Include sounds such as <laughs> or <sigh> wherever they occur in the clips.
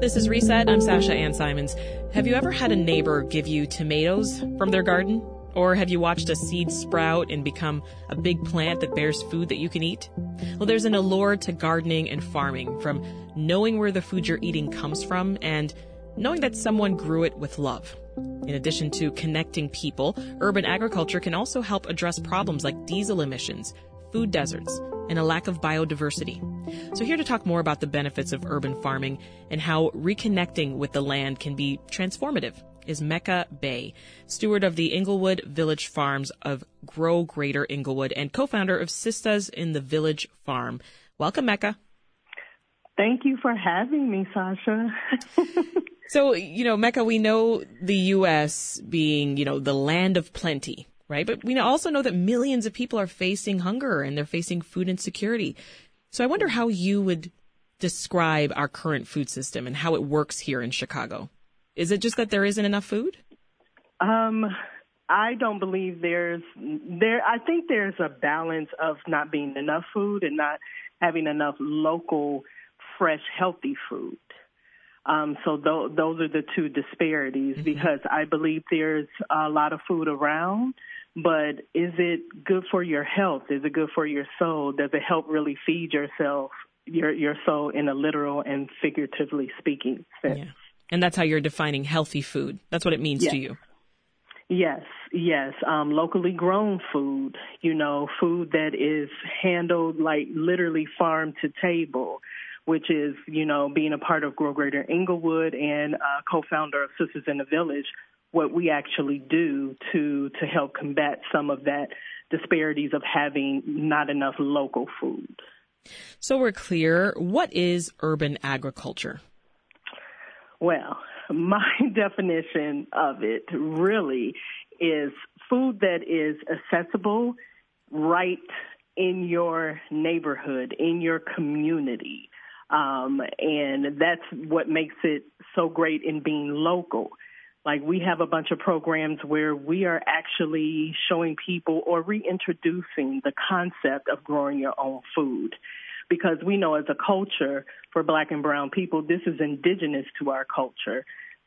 This is Reset. I'm Sasha Ann Simons. Have you ever had a neighbor give you tomatoes from their garden? Or have you watched a seed sprout and become a big plant that bears food that you can eat? Well, there's an allure to gardening and farming from knowing where the food you're eating comes from and knowing that someone grew it with love. In addition to connecting people, urban agriculture can also help address problems like diesel emissions, food deserts, and a lack of biodiversity. So, here to talk more about the benefits of urban farming and how reconnecting with the land can be transformative is Mecca Bey, steward of the Englewood Village Farms of Grow Greater Englewood and co-founder of Sistas in the Village Farm. Welcome, Mecca. Thank you for having me, Sasha. <laughs> so, you know, Mecca, we know the U.S. being, you know, the land of plenty, right? But we also know that millions of people are facing hunger and they're facing food insecurity. So I wonder how you would describe our current food system and how it works here in Chicago. Is it just that there isn't enough food? Um, I don't believe there's there. I think there's a balance of not being enough food and not having enough local, fresh, healthy food. Um, so th- those are the two disparities mm-hmm. because I believe there's a lot of food around, but is it good for your health? Is it good for your soul? Does it help really feed yourself, your your soul in a literal and figuratively speaking sense? Yeah. And that's how you're defining healthy food. That's what it means yes. to you. Yes, yes. Um, locally grown food, you know, food that is handled like literally farm to table, which is, you know, being a part of Grow Greater Englewood and uh, co-founder of Sistas in the Village, what we actually do to to help combat some of that disparities of having not enough local food. So we're clear, what is urban agriculture? Well, <laughs> my <laughs> definition of it really is food that is accessible right in your neighborhood, in your community. Um, and that's what makes it so great in being local. Like we have a bunch of programs where we are actually showing people or reintroducing the concept of growing your own food because we know as a culture for black and brown people, this is indigenous to our culture.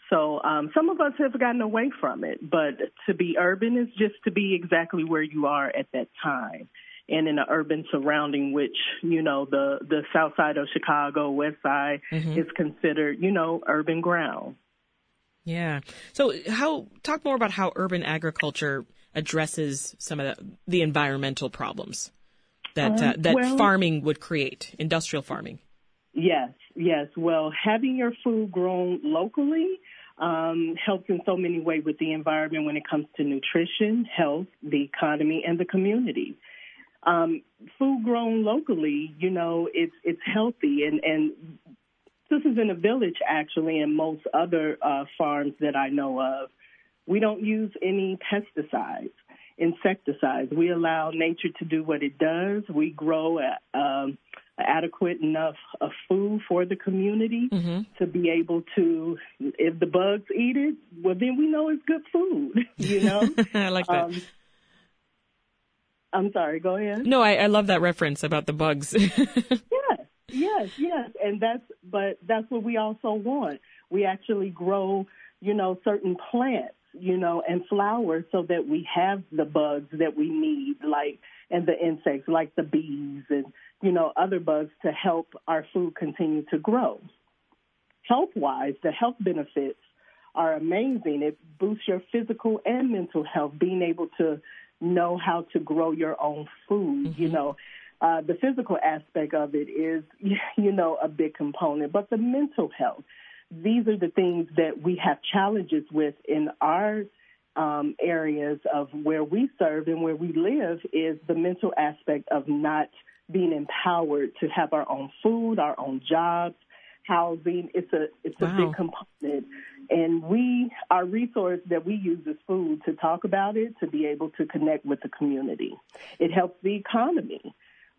So um, some of us have gotten away from it, but to be urban is just to be exactly where you are at that time. And in an urban surrounding, which you know the the south side of Chicago, west side mm-hmm. is considered, you know, urban ground. Yeah. So, how talk more about how urban agriculture addresses some of the, the environmental problems that uh, that well, farming would create, industrial farming. Yes, yes. Well, having your food grown locally um, helps in so many ways with the environment when it comes to nutrition, health, the economy, and the community. Um, food grown locally, you know, it's it's healthy, and and this is in a village actually, and most other uh, farms that I know of, we don't use any pesticides insecticides. We allow nature to do what it does. We grow a, um, adequate enough of food for the community mm-hmm. to be able to, if the bugs eat it, well, then we know it's good food, <laughs> you know? <laughs> I like that. Um, I'm sorry, go ahead. No, I, I love that reference about the bugs. <laughs> yes, yes, yes. And that's, but that's what we also want. We actually grow, you know, certain plants you know, and flowers so that we have the bugs that we need, like, and the insects, like the bees and, you know, other bugs to help our food continue to grow. Health wise, the health benefits are amazing. It boosts your physical and mental health, being able to know how to grow your own food, mm-hmm. you know. Uh, the physical aspect of it is, <laughs> you know, a big component, but the mental health these are the things that we have challenges with in our um, areas of where we serve and where we live is the mental aspect of not being empowered to have our own food, our own jobs, housing. It's a it's wow. a big component, and we our resource that we use is food to talk about it, to be able to connect with the community. It helps the economy.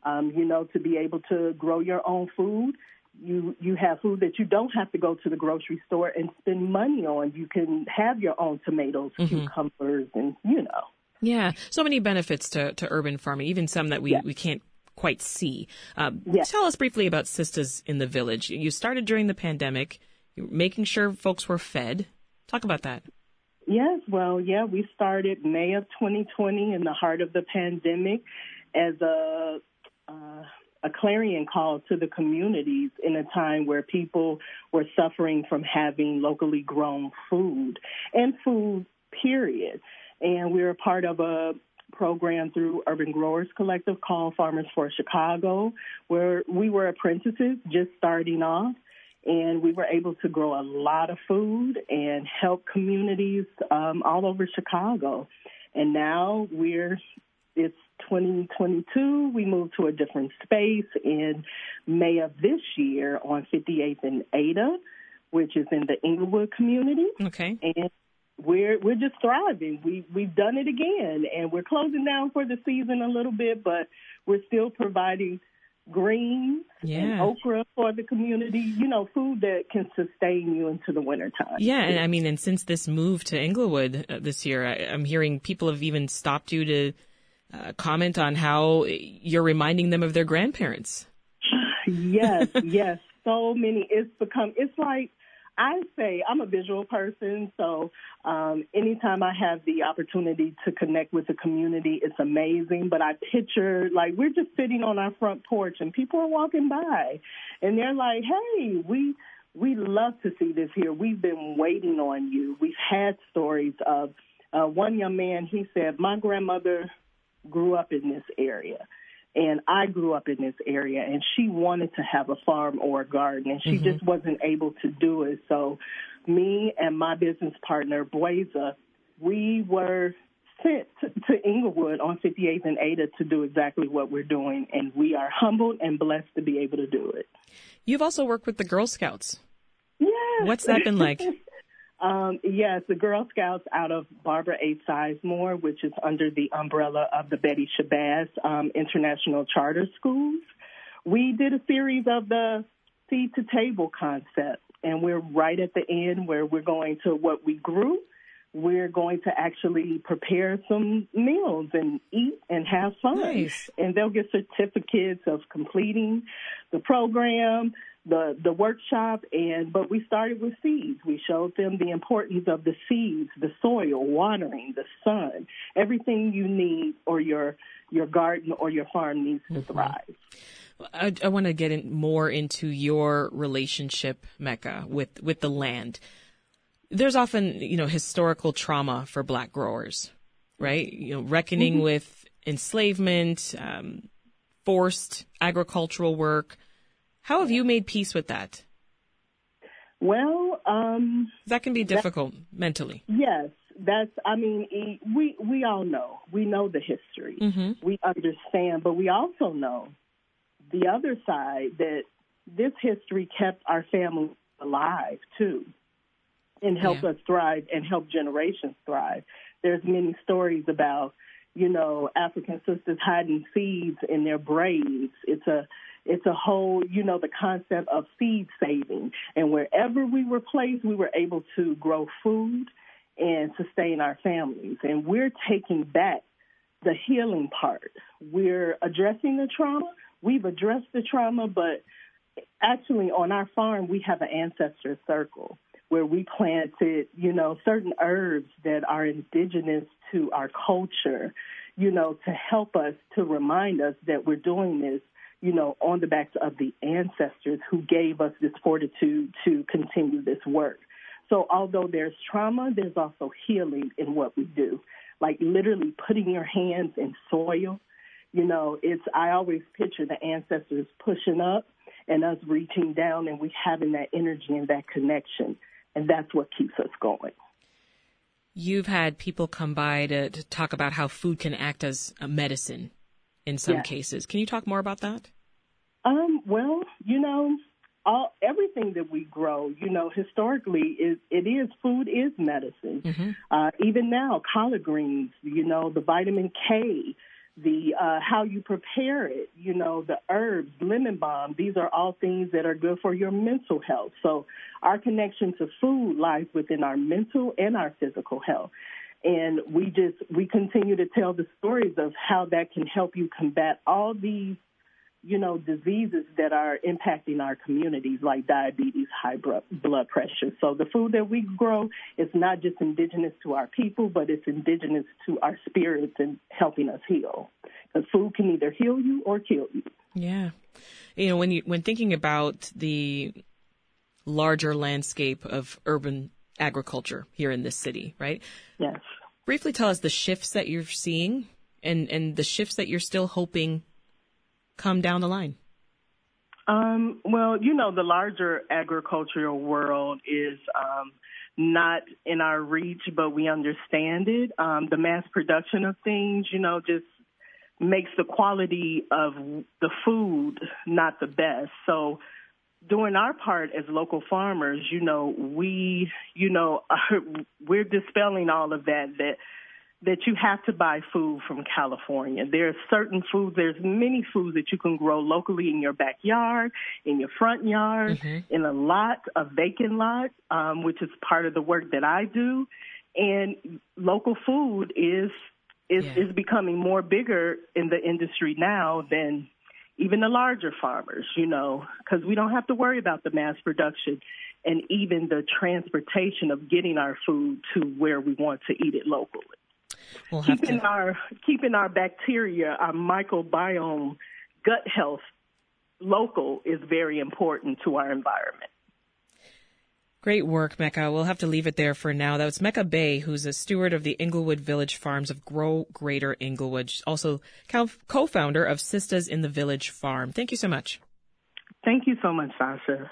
Um, you know, to be able to grow your own food you you have food that you don't have to go to the grocery store and spend money on. You can have your own tomatoes, mm-hmm. cucumbers, and you know. Yeah, so many benefits to, to urban farming, even some that we, yeah. we can't quite see. Uh, yes. Tell us briefly about Sistas in the Village. You started during the pandemic. making sure folks were fed. Talk about that. Yes, well, yeah, we started May of 2020 in the heart of the pandemic as a uh, a clarion call to the communities in a time where people were suffering from having locally grown food and food, period. And we were part of a program through Urban Growers Collective called Farmers for Chicago, where we were apprentices just starting off. And we were able to grow a lot of food and help communities um, all over Chicago. And now we're, it's 2022, we moved to a different space in May of this year on 58th and Ada, which is in the Englewood community. Okay. And we're we're just thriving. We we've done it again, and we're closing down for the season a little bit, but we're still providing greens yeah. and okra for the community. You know, food that can sustain you into the wintertime. Yeah, and I mean, and since this move to Englewood uh, this year, I, I'm hearing people have even stopped you to uh, comment on how you're reminding them of their grandparents. yes, <laughs> yes. So many. It's become, it's like, I say I'm a visual person, so um, anytime I have the opportunity to connect with the community, it's amazing. But I picture like we're just sitting on our front porch and people are walking by, and they're like, "Hey, we we love to see this here. We've been waiting on you. We've had stories of uh, one young man. He said, "My grandmother grew up in this area. And I grew up in this area, and she wanted to have a farm or a garden, and she mm-hmm. just wasn't able to do it. So, me and my business partner, Boisa, we were sent to Englewood on 58th and Ada to do exactly what we're doing, and we are humbled and blessed to be able to do it. You've also worked with the Girl Scouts. Yes. What's that been like? <laughs> Um, yes, the Girl Scouts out of Barbara A. Sizemore, which is under the umbrella of the Betty Shabazz um, International Charter Schools. We did a series of the seed to table concept, and we're right at the end where we're going to what we grew. We're going to actually prepare some meals and eat and have fun. Nice. And they'll get certificates of completing the program the the workshop and but we started with seeds we showed them the importance of the seeds the soil watering the sun everything you need or your your garden or your farm needs to mm-hmm. thrive I, I want to get in more into your relationship, Mecca, with, with the land. There's often, you know, historical trauma for black growers, right? You know, reckoning mm-hmm. with enslavement, um, forced agricultural work, how have you made peace with that? Well, um, that can be difficult mentally. Yes, that's. I mean, we we all know. We know the history. Mm-hmm. We understand, but we also know the other side that this history kept our family alive too, and helped yeah. us thrive and help generations thrive. There's many stories about you know African sisters hiding seeds in their braids. It's a it's a whole, you know, the concept of seed saving. And wherever we were placed, we were able to grow food and sustain our families. And we're taking back the healing part. We're addressing the trauma. We've addressed the trauma, but actually on our farm, we have an ancestor circle where we planted, you know, certain herbs that are indigenous to our culture, you know, to help us, to remind us that we're doing this you know, on the backs of the ancestors who gave us this fortitude to continue this work. So although there's trauma, there's also healing in what we do. Like literally putting your hands in soil. You know, it's I always picture the ancestors pushing up and us reaching down and we having that energy and that connection. And that's what keeps us going. You've had people come by to, to talk about how food can act as a medicine in some yes. cases. Can you talk more about that? Um, well, you know, all everything that we grow, you know, historically is it is food is medicine. Mm-hmm. Uh, even now, collard greens, you know, the vitamin K, the uh, how you prepare it, you know, the herbs, lemon balm. These are all things that are good for your mental health. So our connection to food lies within our mental and our physical health. And we just we continue to tell the stories of how that can help you combat all these you know, diseases that are impacting our communities like diabetes, high blood pressure. So the food that we grow is not just indigenous to our people, but it's indigenous to our spirits and helping us heal. Because food can either heal you or kill you. Yeah. You know, when you when thinking about the larger landscape of urban agriculture here in this city, right? Yes. Briefly tell us the shifts that you're seeing and, and the shifts that you're still hoping come down the line. Um, well, you know, the larger agricultural world is um, not in our reach, but we understand it. Um, the mass production of things, you know, just makes the quality of the food not the best. So, doing our part as local farmers, you know, we, you know, <laughs> we're dispelling all of that that that you have to buy food from California. There are certain foods, there's many foods that you can grow locally in your backyard, in your front yard, mm-hmm. in a lot, a vacant lot, um, which is part of the work that I do. And local food is is yeah. is becoming more bigger in the industry now than even the larger farmers, you know, because we don't have to worry about the mass production and even the transportation of getting our food to where we want to eat it locally. We'll keeping to... our keeping our bacteria, our microbiome, gut health local is very important to our environment. Great work, Mecca. We'll have to leave it there for now. That was Mecca Bey, who's a steward of the Englewood Village Farms of Grow Greater Englewood, also co-founder of Sistas in the Village Farm. Thank you so much. Thank you so much, Sasha.